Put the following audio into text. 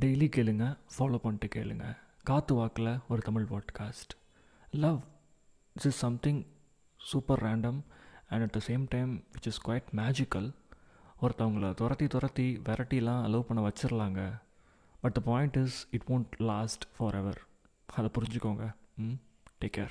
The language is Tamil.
டெய்லி கேளுங்க ஃபாலோ பண்ணிட்டு கேளுங்க. காத்து வாக்கில் ஒரு Tamil podcast love it's is something super random and at the same time which is quite magical ஒருத்தவங்கள துரத்தி துரத்தி வெரைட்டிலாம் அலோவ் பண்ண வச்சிடலாங்க but the point is it won't last forever எவர் அதை புரிஞ்சுக்கோங்க. ம் டேக் கேர்